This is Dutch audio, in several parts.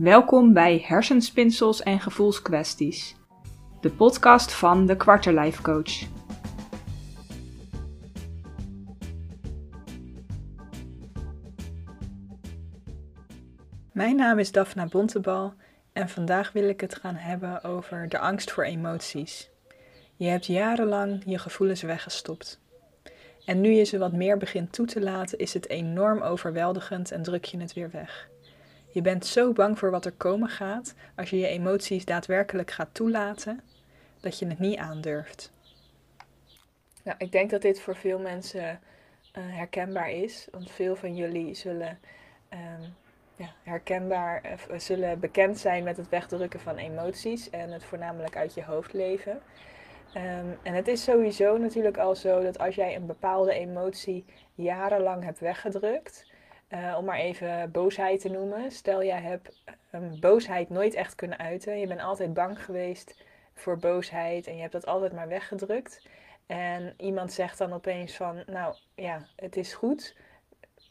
Welkom bij Hersenspinsels en Gevoelskwesties, de podcast van de Quarterlife Coach. Mijn naam is Daphna Bontebal en vandaag wil ik het gaan hebben over de angst voor emoties. Je hebt jarenlang je gevoelens weggestopt. En nu je ze wat meer begint toe te laten, is het enorm overweldigend en druk je het weer weg. Je bent zo bang voor wat er komen gaat als je je emoties daadwerkelijk gaat toelaten, dat je het niet aandurft. Nou, ik denk dat dit voor veel mensen uh, herkenbaar is, want veel van jullie zullen um, ja, herkenbaar, uh, zullen bekend zijn met het wegdrukken van emoties en het voornamelijk uit je hoofd leven. Um, en het is sowieso natuurlijk al zo dat als jij een bepaalde emotie jarenlang hebt weggedrukt, uh, om maar even boosheid te noemen. Stel, jij hebt um, boosheid nooit echt kunnen uiten. Je bent altijd bang geweest voor boosheid en je hebt dat altijd maar weggedrukt. En iemand zegt dan opeens van, nou ja, het is goed,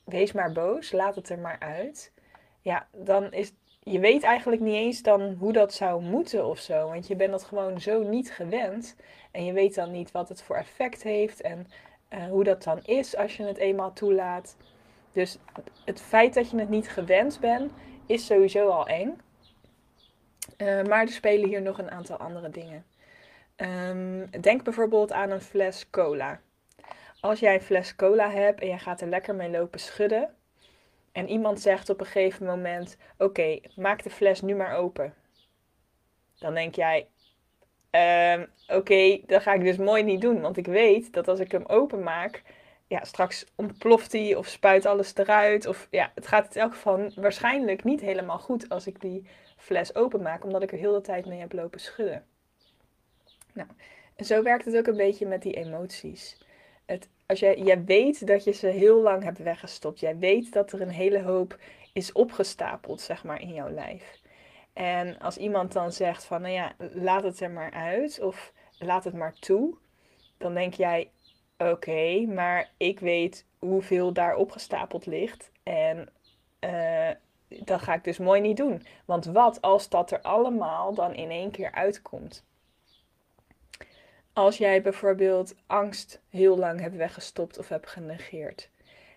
wees maar boos, laat het er maar uit. Ja, dan is, je weet eigenlijk niet eens dan hoe dat zou moeten of zo. Want je bent dat gewoon zo niet gewend. En je weet dan niet wat het voor effect heeft en uh, hoe dat dan is als je het eenmaal toelaat. Dus het feit dat je het niet gewend bent, is sowieso al eng. Uh, maar er spelen hier nog een aantal andere dingen. Um, denk bijvoorbeeld aan een fles cola. Als jij een fles cola hebt en jij gaat er lekker mee lopen schudden. En iemand zegt op een gegeven moment: Oké, maak de fles nu maar open. Dan denk jij: um, Oké, okay, dat ga ik dus mooi niet doen. Want ik weet dat als ik hem open maak, ja, straks ontploft hij of spuit alles eruit. Of ja, het gaat in elk geval waarschijnlijk niet helemaal goed als ik die fles openmaak, omdat ik er heel de tijd mee heb lopen schudden. Nou, en zo werkt het ook een beetje met die emoties. Het, als jij, jij weet dat je ze heel lang hebt weggestopt, jij weet dat er een hele hoop is opgestapeld, zeg maar, in jouw lijf. En als iemand dan zegt van, nou ja, laat het er maar uit of laat het maar toe, dan denk jij, Oké, maar ik weet hoeveel daar opgestapeld ligt. En uh, dat ga ik dus mooi niet doen. Want wat als dat er allemaal dan in één keer uitkomt? Als jij bijvoorbeeld angst heel lang hebt weggestopt of hebt genegeerd.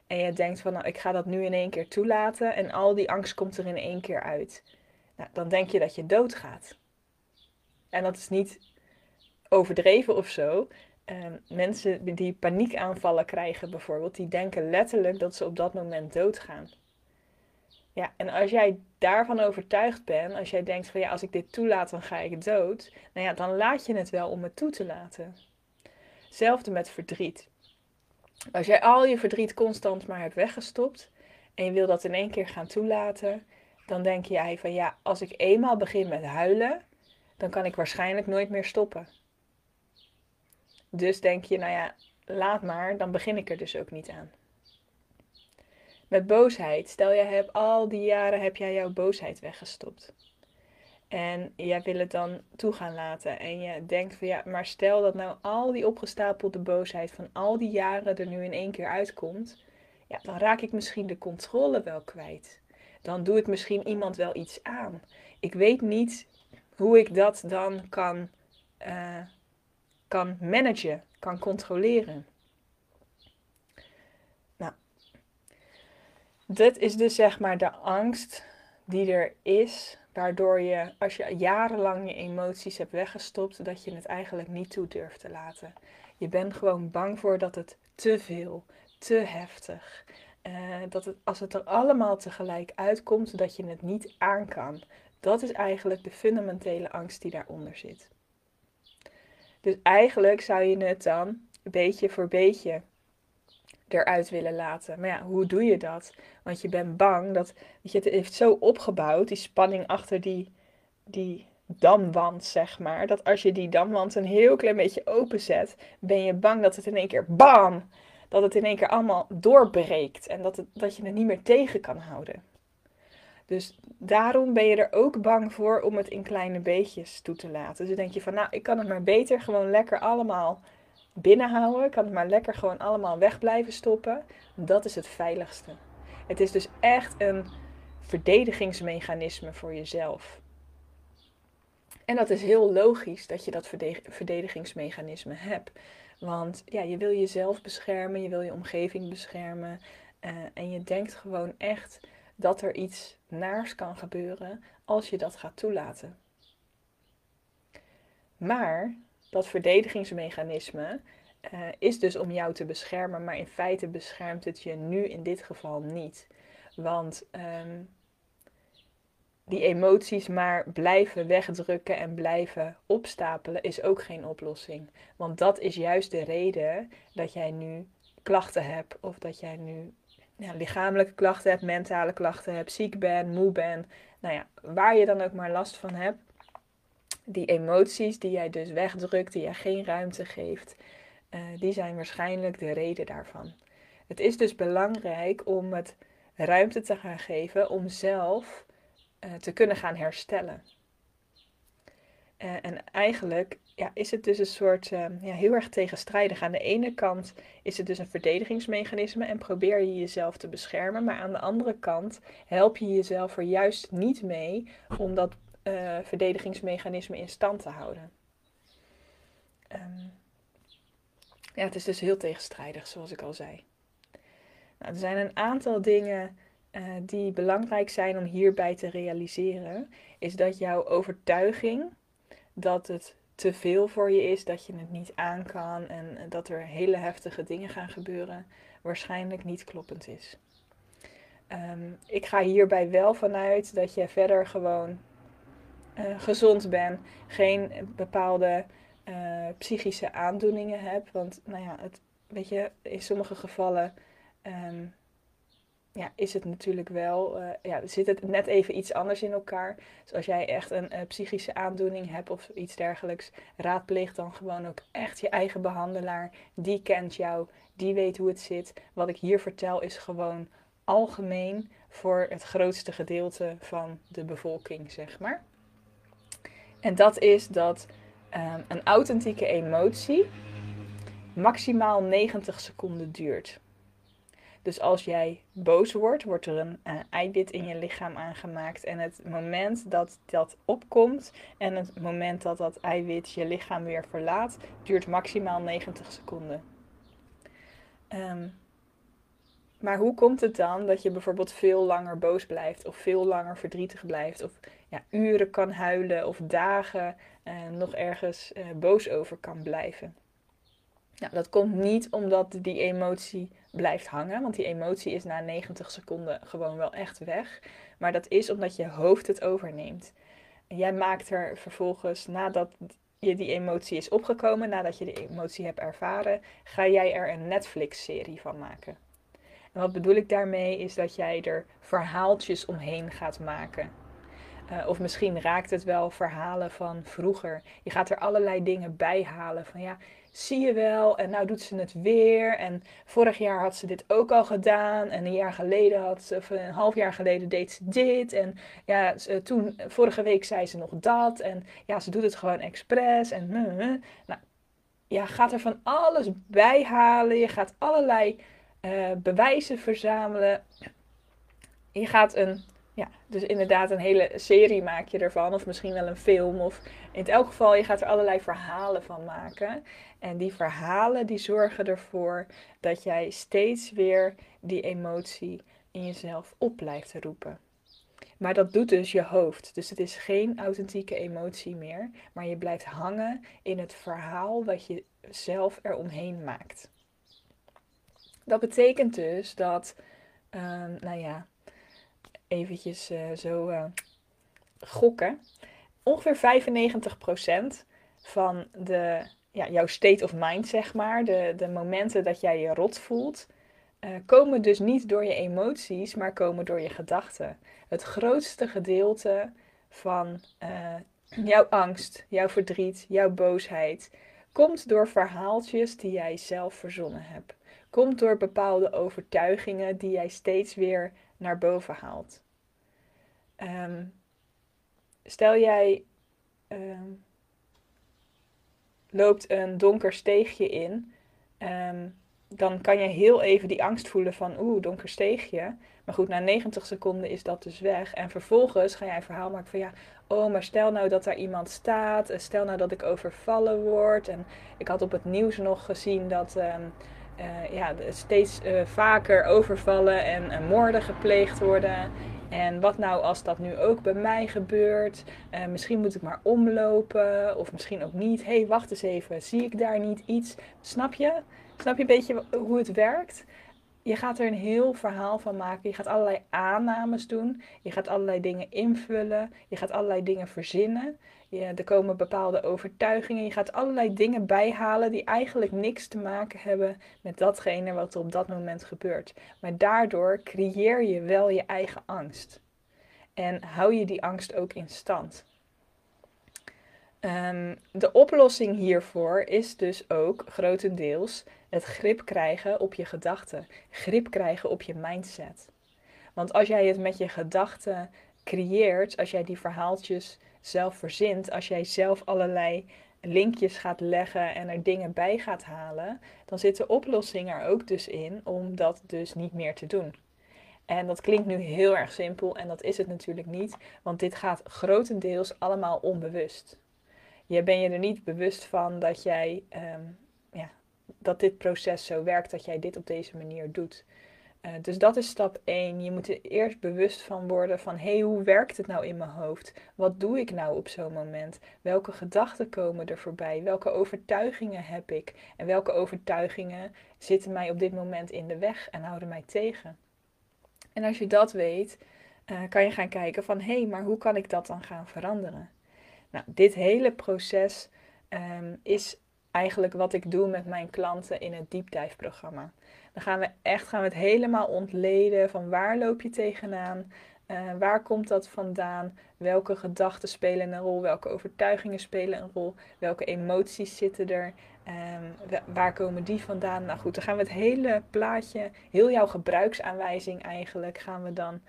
En je denkt van nou, ik ga dat nu in één keer toelaten en al die angst komt er in één keer uit. Nou, dan denk je dat je doodgaat. En dat is niet overdreven of zo. Uh, mensen die paniekaanvallen krijgen bijvoorbeeld, die denken letterlijk dat ze op dat moment doodgaan. Ja, en als jij daarvan overtuigd bent, als jij denkt van ja, als ik dit toelaat, dan ga ik dood, nou ja, dan laat je het wel om het toe te laten. Hetzelfde met verdriet. Als jij al je verdriet constant maar hebt weggestopt en je wil dat in één keer gaan toelaten, dan denk jij van ja, als ik eenmaal begin met huilen, dan kan ik waarschijnlijk nooit meer stoppen. Dus denk je, nou ja, laat maar, dan begin ik er dus ook niet aan. Met boosheid. Stel, jij hebt al die jaren heb jij jouw boosheid weggestopt. En jij wil het dan toe gaan laten. En je denkt van ja, maar stel dat nou al die opgestapelde boosheid van al die jaren er nu in één keer uitkomt. Ja, dan raak ik misschien de controle wel kwijt. Dan doe ik misschien iemand wel iets aan. Ik weet niet hoe ik dat dan kan uh, kan managen, kan controleren. Nou, dit is dus zeg maar de angst die er is, waardoor je als je jarenlang je emoties hebt weggestopt, dat je het eigenlijk niet toe durft te laten. Je bent gewoon bang voor dat het te veel, te heftig, uh, dat het, als het er allemaal tegelijk uitkomt, dat je het niet aan kan. Dat is eigenlijk de fundamentele angst die daaronder zit. Dus eigenlijk zou je het dan beetje voor beetje eruit willen laten. Maar ja, hoe doe je dat? Want je bent bang dat, weet je, het heeft zo opgebouwd, die spanning achter die, die damwand, zeg maar. Dat als je die damwand een heel klein beetje openzet, ben je bang dat het in één keer bam, dat het in één keer allemaal doorbreekt en dat, dat je het niet meer tegen kan houden. Dus daarom ben je er ook bang voor om het in kleine beetjes toe te laten. Dus denk je van, nou, ik kan het maar beter gewoon lekker allemaal binnenhouden. Ik kan het maar lekker gewoon allemaal weg blijven stoppen. Dat is het veiligste. Het is dus echt een verdedigingsmechanisme voor jezelf. En dat is heel logisch dat je dat verdedigingsmechanisme hebt. Want ja, je wil jezelf beschermen, je wil je omgeving beschermen. Uh, en je denkt gewoon echt dat er iets naars kan gebeuren als je dat gaat toelaten. Maar dat verdedigingsmechanisme uh, is dus om jou te beschermen, maar in feite beschermt het je nu in dit geval niet. Want um, die emoties maar blijven wegdrukken en blijven opstapelen is ook geen oplossing. Want dat is juist de reden dat jij nu klachten hebt of dat jij nu lichamelijke klachten hebt, mentale klachten hebt, ziek bent, moe bent. Nou ja, waar je dan ook maar last van hebt. Die emoties die jij dus wegdrukt, die jij geen ruimte geeft, uh, die zijn waarschijnlijk de reden daarvan. Het is dus belangrijk om het ruimte te gaan geven om zelf uh, te kunnen gaan herstellen. Uh, en eigenlijk ja, is het dus een soort uh, ja, heel erg tegenstrijdig. Aan de ene kant is het dus een verdedigingsmechanisme en probeer je jezelf te beschermen. Maar aan de andere kant help je jezelf er juist niet mee om dat verdedigingsmechanisme in stand te houden. Um, ja, het is dus heel tegenstrijdig, zoals ik al zei. Nou, er zijn een aantal dingen uh, die belangrijk zijn om hierbij te realiseren, is dat jouw overtuiging dat het te veel voor je is, dat je het niet aan kan en dat er hele heftige dingen gaan gebeuren, waarschijnlijk niet kloppend is. Um, ik ga hierbij wel vanuit dat je verder gewoon uh, gezond bent, geen bepaalde uh, psychische aandoeningen hebt. Want nou ja, het, weet je, in sommige gevallen um, ja, is het natuurlijk wel, uh, ja, zit het net even iets anders in elkaar. Dus als jij echt een uh, psychische aandoening hebt of iets dergelijks, raadpleeg dan gewoon ook echt je eigen behandelaar. Die kent jou, die weet hoe het zit. Wat ik hier vertel is gewoon algemeen voor het grootste gedeelte van de bevolking, zeg maar. En dat is dat um, een authentieke emotie maximaal 90 seconden duurt. Dus als jij boos wordt, wordt er een uh, eiwit in je lichaam aangemaakt. En het moment dat dat opkomt en het moment dat dat eiwit je lichaam weer verlaat, duurt maximaal 90 seconden. Um, maar hoe komt het dan dat je bijvoorbeeld veel langer boos blijft of veel langer verdrietig blijft of ja, uren kan huilen of dagen uh, nog ergens uh, boos over kan blijven? Nou, dat komt niet omdat die emotie blijft hangen, want die emotie is na 90 seconden gewoon wel echt weg. Maar dat is omdat je hoofd het overneemt. En jij maakt er vervolgens, nadat je die emotie is opgekomen, nadat je de emotie hebt ervaren, ga jij er een Netflix-serie van maken. En wat bedoel ik daarmee is dat jij er verhaaltjes omheen gaat maken. Uh, of misschien raakt het wel verhalen van vroeger. Je gaat er allerlei dingen bij halen. Van ja, zie je wel. En nou doet ze het weer. En vorig jaar had ze dit ook al gedaan. En een jaar geleden had ze, of een half jaar geleden deed ze dit. En ja, toen, vorige week zei ze nog dat. En ja, ze doet het gewoon expres. En nou, ja, gaat er van alles bij halen. Je gaat allerlei uh, bewijzen verzamelen. Je gaat een ja, dus inderdaad een hele serie maak je ervan. Of misschien wel een film. Of in elk geval, je gaat er allerlei verhalen van maken. En die verhalen die zorgen ervoor dat jij steeds weer die emotie in jezelf op blijft roepen. Maar dat doet dus je hoofd. Dus het is geen authentieke emotie meer. Maar je blijft hangen in het verhaal wat je zelf eromheen maakt. Dat betekent dus dat, um, nou ja, eventjes uh, zo uh, gokken. Ongeveer 95% van de, ja, jouw state of mind, zeg maar, de, de momenten dat jij je rot voelt, uh, komen dus niet door je emoties, maar komen door je gedachten. Het grootste gedeelte van jouw angst, jouw verdriet, jouw boosheid, komt door verhaaltjes die jij zelf verzonnen hebt. Komt door bepaalde overtuigingen die jij steeds weer naar boven haalt. Um, stel jij um, loopt een donker steegje in um, dan kan je heel even die angst voelen van oeh, donker steegje. Maar goed, na 90 seconden is dat dus weg. En vervolgens ga jij een verhaal maken van ja, oh, maar stel nou dat daar iemand staat. Stel nou dat ik overvallen word. En ik had op het nieuws nog gezien dat ehm, ja, steeds uh, vaker overvallen en uh, moorden gepleegd worden. En wat nou als dat nu ook bij mij gebeurt? misschien moet ik maar omlopen of misschien ook niet. Hé, hey, wacht eens even, zie ik daar niet iets? Snap je? Snap je een beetje hoe het werkt? Je gaat er een heel verhaal van maken. Je gaat allerlei aannames doen. Je gaat allerlei dingen invullen. Je gaat allerlei dingen verzinnen. Ja, er komen bepaalde overtuigingen. Je gaat allerlei dingen bijhalen die eigenlijk niks te maken hebben met datgene wat er op dat moment gebeurt. Maar daardoor creëer je wel je eigen angst. En hou je die angst ook in stand. Um, de oplossing hiervoor is dus ook grotendeels het grip krijgen op je gedachten, grip krijgen op je mindset. Want als jij het met je gedachten creëert, als jij die verhaaltjes zelf verzint, als jij zelf allerlei linkjes gaat leggen en er dingen bij gaat halen, dan zit de oplossing er ook dus in om dat dus niet meer te doen. En dat klinkt nu heel erg simpel en dat is het natuurlijk niet, want dit gaat grotendeels allemaal onbewust. Je ben je er niet bewust van dat jij, um, ja, dat dit proces zo werkt, dat jij dit op deze manier doet. Uh, dus dat is stap 1. Je moet er eerst bewust van worden van hé, hey, hoe werkt het nou in mijn hoofd? Wat doe ik nou op zo'n moment? Welke gedachten komen er voorbij? Welke overtuigingen heb ik? En welke overtuigingen zitten mij op dit moment in de weg en houden mij tegen? En als je dat weet, uh, kan je gaan kijken van hé, hey, maar hoe kan ik dat dan gaan veranderen? Nou, dit hele proces um, is eigenlijk wat ik doe met mijn klanten in het Deep programma. Dan gaan we echt gaan we het helemaal ontleden van waar loop je tegenaan, uh, waar komt dat vandaan, welke gedachten spelen een rol, welke overtuigingen spelen een rol, welke emoties zitten er, um, waar komen die vandaan. Nou goed, dan gaan we het hele plaatje, heel jouw gebruiksaanwijzing eigenlijk, gaan we dan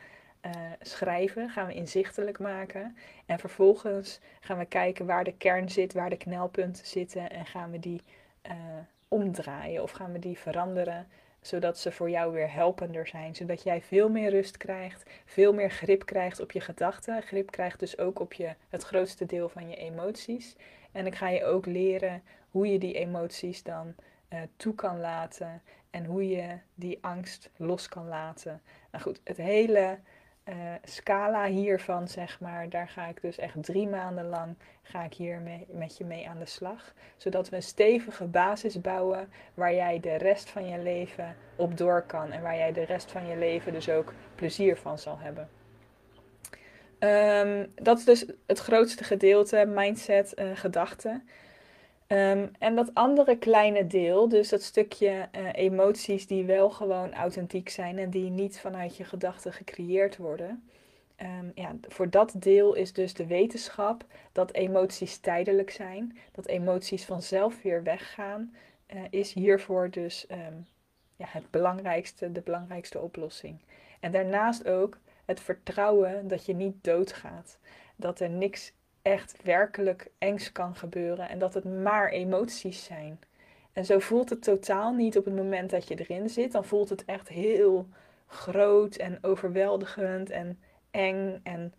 uh, schrijven, gaan we inzichtelijk maken. En vervolgens gaan we kijken waar de kern zit, waar de knelpunten zitten en gaan we die uh, omdraaien of gaan we die veranderen zodat ze voor jou weer helpender zijn. Zodat jij veel meer rust krijgt, veel meer grip krijgt op je gedachten. Grip krijgt dus ook op je, het grootste deel van je emoties. En ik ga je ook leren hoe je die emoties dan uh, toe kan laten en hoe je die angst los kan laten. Nou goed, het hele uh, scala hiervan, zeg maar, daar ga ik dus echt drie maanden lang ga ik hier mee, met je mee aan de slag. Zodat we een stevige basis bouwen waar jij de rest van je leven op door kan. En waar jij de rest van je leven dus ook plezier van zal hebben. Um, dat is dus het grootste gedeelte, mindset, uh, gedachten. Um, en dat andere kleine deel, dus dat stukje uh, emoties die wel gewoon authentiek zijn en die niet vanuit je gedachten gecreëerd worden. Um, ja, voor dat deel is dus de wetenschap dat emoties tijdelijk zijn, dat emoties vanzelf weer weggaan, uh, is hiervoor dus um, ja, het belangrijkste, de belangrijkste oplossing. En daarnaast ook het vertrouwen dat je niet doodgaat, dat er niks echt werkelijk engs kan gebeuren en dat het maar emoties zijn. En zo voelt het totaal niet op het moment dat je erin zit. Dan voelt het echt heel groot en overweldigend en eng. En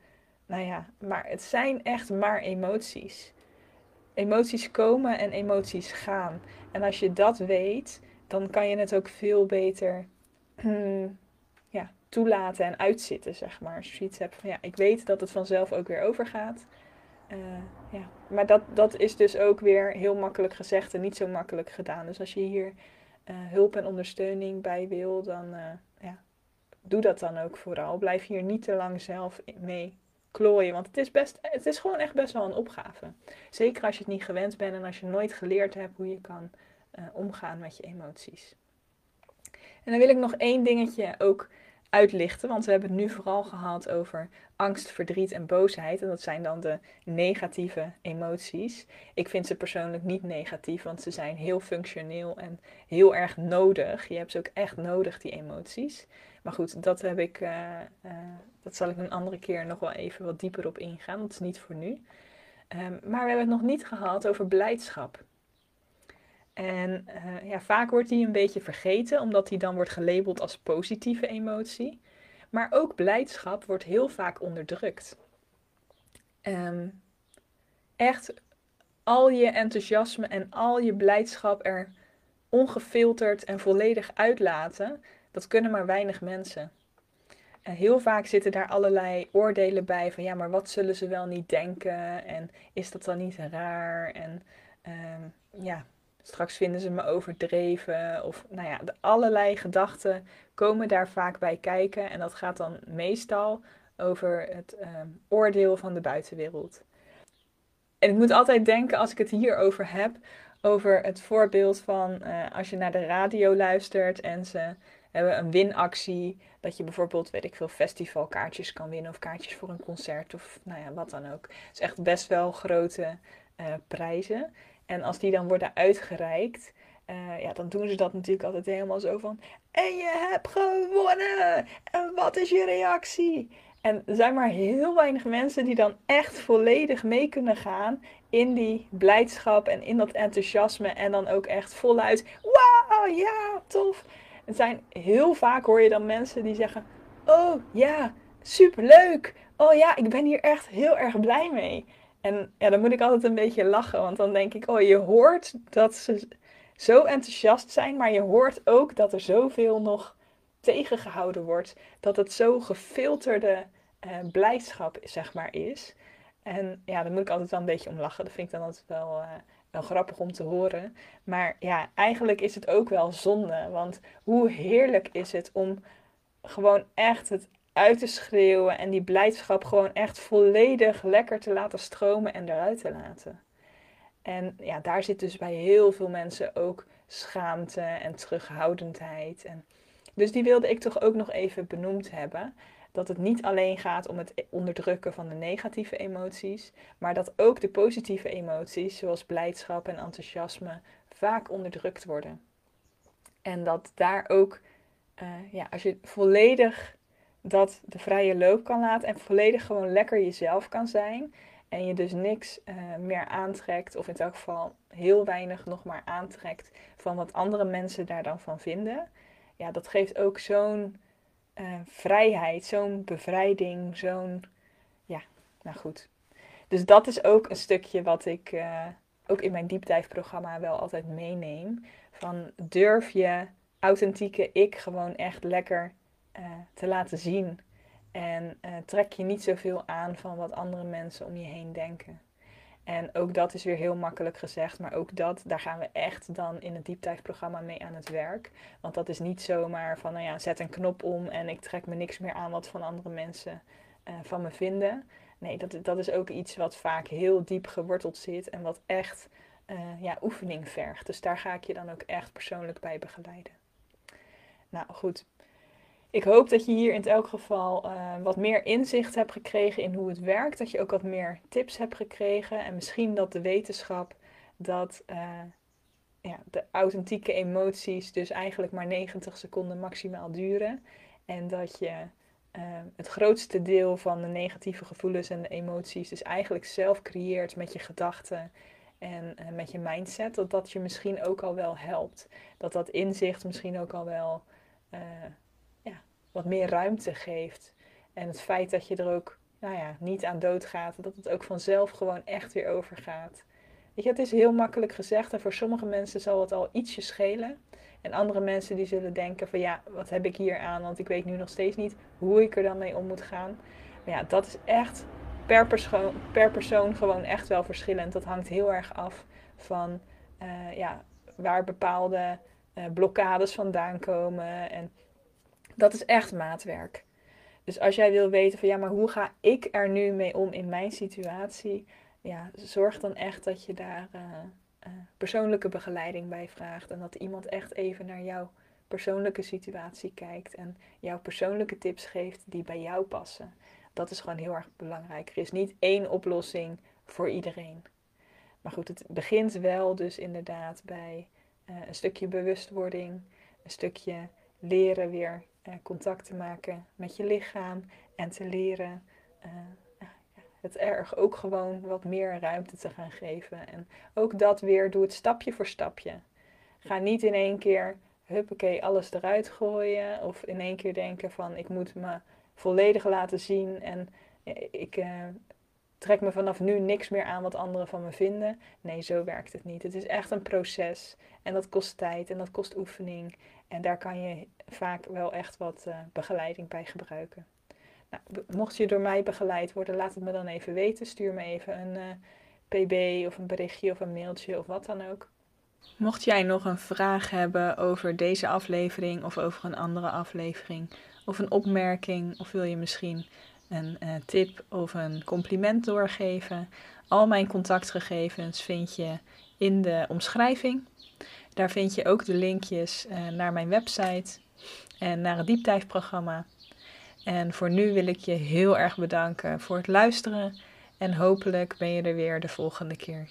nou ja, maar het zijn echt maar emoties. Emoties komen en emoties gaan. En als je dat weet, dan kan je het ook veel beter ja, toelaten en uitzitten, zeg maar. Als je iets hebt van ja, ik weet dat het vanzelf ook weer overgaat. Uh, ja. Maar dat, dat is dus ook weer heel makkelijk gezegd en niet zo makkelijk gedaan. Dus als je hier uh, hulp en ondersteuning bij wil, dan uh, ja, doe dat dan ook vooral. Blijf hier niet te lang zelf mee klooien. Want het is, best, het is gewoon echt best wel een opgave. Zeker als je het niet gewend bent en als je nooit geleerd hebt hoe je kan omgaan met je emoties. En dan wil ik nog één dingetje ook uitlichten. Want we hebben het nu vooral gehad over angst, verdriet en boosheid. En dat zijn dan de negatieve emoties. Ik vind ze persoonlijk niet negatief, want ze zijn heel functioneel en heel erg nodig. Je hebt ze ook echt nodig, die emoties. Maar goed, dat heb ik. Uh, uh, dat zal ik een andere keer nog wel even wat dieper op ingaan. Dat is niet voor nu. Um, maar we hebben het nog niet gehad over blijdschap. En uh, ja, vaak wordt die een beetje vergeten, omdat die dan wordt gelabeld als positieve emotie. Maar ook blijdschap wordt heel vaak onderdrukt. Um, echt al je enthousiasme en al je blijdschap er ongefilterd en volledig uitlaten, dat kunnen maar weinig mensen. En heel vaak zitten daar allerlei oordelen bij van ja, maar wat zullen ze wel niet denken en is dat dan niet raar en um, ja, straks vinden ze me overdreven of nou ja, de allerlei gedachten komen daar vaak bij kijken en dat gaat dan meestal over het um, oordeel van de buitenwereld. En ik moet altijd denken als ik het hierover heb, over het voorbeeld van uh, als je naar de radio luistert en ze hebben een winactie. Dat je bijvoorbeeld, weet ik veel, festivalkaartjes kan winnen of kaartjes voor een concert of nou ja, wat dan ook. Het is echt best wel grote uh, prijzen. En als die dan worden uitgereikt, uh, ja, dan doen ze dat natuurlijk altijd helemaal zo van. En je hebt gewonnen! En wat is je reactie? En er zijn maar heel weinig mensen die dan echt volledig mee kunnen gaan in die blijdschap en in dat enthousiasme. En dan ook echt voluit, wauw, ja, tof. Het zijn heel vaak hoor je dan mensen die zeggen, oh ja, superleuk. Oh ja, ik ben hier echt heel erg blij mee. En ja, dan moet ik altijd een beetje lachen, want dan denk ik, oh je hoort dat ze zo enthousiast zijn, maar je hoort ook dat er zoveel nog tegengehouden wordt. Dat het zo gefilterde uh, blijdschap, zeg maar, is. En ja, daar moet ik altijd wel een beetje om lachen. Dat vind ik dan altijd wel, uh, wel grappig om te horen. Maar ja, eigenlijk is het ook wel zonde. Want hoe heerlijk is het om gewoon echt het uit te schreeuwen en die blijdschap gewoon echt volledig lekker te laten stromen en eruit te laten. En ja, daar zit dus bij heel veel mensen ook schaamte en terughoudendheid. En dus die wilde ik toch ook nog even benoemd hebben dat het niet alleen gaat om het onderdrukken van de negatieve emoties, maar dat ook de positieve emoties, zoals blijdschap en enthousiasme, vaak onderdrukt worden. En dat daar ook, uh, ja, als je volledig dat de vrije loop kan laten en volledig gewoon lekker jezelf kan zijn. En je dus niks uh, meer aantrekt, of in elk geval heel weinig nog maar aantrekt van wat andere mensen daar dan van vinden. Ja, dat geeft ook zo'n uh, vrijheid, zo'n bevrijding, zo'n. Ja, nou goed. Dus dat is ook een stukje wat ik uh, ook in mijn diepdijfprogramma wel altijd meeneem. Van durf je authentieke ik gewoon echt lekker uh, te laten zien. En trek je niet zoveel aan van wat andere mensen om je heen denken. En ook dat is weer heel makkelijk gezegd, maar ook dat, daar gaan we echt dan in het dieptijdprogramma mee aan het werk. Want dat is niet zomaar van, nou ja, zet een knop om en ik trek me niks meer aan wat van andere mensen uh, van me vinden. Nee, dat, dat is ook iets wat vaak heel diep geworteld zit en wat echt ja, oefening vergt. Dus daar ga ik je dan ook echt persoonlijk bij begeleiden. Nou goed, ik hoop dat je hier in elk geval uh, wat meer inzicht hebt gekregen in hoe het werkt. Dat je ook wat meer tips hebt gekregen. En misschien dat de wetenschap dat uh, ja, de authentieke emoties dus eigenlijk maar 90 seconden maximaal duren. En dat je uh, het grootste deel van de negatieve gevoelens en de emoties dus eigenlijk zelf creëert met je gedachten en met je mindset. Dat dat je misschien ook al wel helpt. Dat dat inzicht misschien ook al wel wat meer ruimte geeft. En het feit dat je er ook nou ja, niet aan doodgaat, dat het ook vanzelf gewoon echt weer overgaat. Weet je, het is heel makkelijk gezegd en voor sommige mensen zal het al ietsje schelen. En andere mensen die zullen denken van ja, wat heb ik hier aan? Want ik weet nu nog steeds niet hoe ik er dan mee om moet gaan. Maar ja, dat is echt per persoon, per persoon gewoon echt wel verschillend. Dat hangt heel erg af van uh, ja, waar bepaalde uh, blokkades vandaan komen. En dat is echt maatwerk. Dus als jij wil weten van ja, maar hoe ga ik er nu mee om in mijn situatie? Ja, zorg dan echt dat je daar uh, uh, persoonlijke begeleiding bij vraagt. En dat iemand echt even naar jouw persoonlijke situatie kijkt. En jouw persoonlijke tips geeft die bij jou passen. Dat is gewoon heel erg belangrijk. Er is niet één oplossing voor iedereen. Maar goed, het begint wel dus inderdaad bij uh, een stukje bewustwording, een stukje leren weer contact te maken met je lichaam en te leren uh, het erg ook gewoon wat meer ruimte te gaan geven. En ook dat weer, doe het stapje voor stapje. Ga niet in één keer, huppakee, alles eruit gooien. Of in één keer denken van, ik moet me volledig laten zien en ik uh, trek me vanaf nu niks meer aan wat anderen van me vinden. Nee, zo werkt het niet. Het is echt een proces en dat kost tijd en dat kost oefening. En daar kan je vaak wel echt wat uh, begeleiding bij gebruiken. Nou, mocht je door mij begeleid worden, laat het me dan even weten. Stuur me even een uh, pb of een berichtje of een mailtje of wat dan ook. Mocht jij nog een vraag hebben over deze aflevering of over een andere aflevering, of een opmerking, of wil je misschien een uh, tip of een compliment doorgeven, al mijn contactgegevens vind je in de omschrijving. Daar vind je ook de linkjes uh, naar mijn website en naar het diepdijfprogramma. En voor nu wil ik je heel erg bedanken voor het luisteren en hopelijk ben je er weer de volgende keer.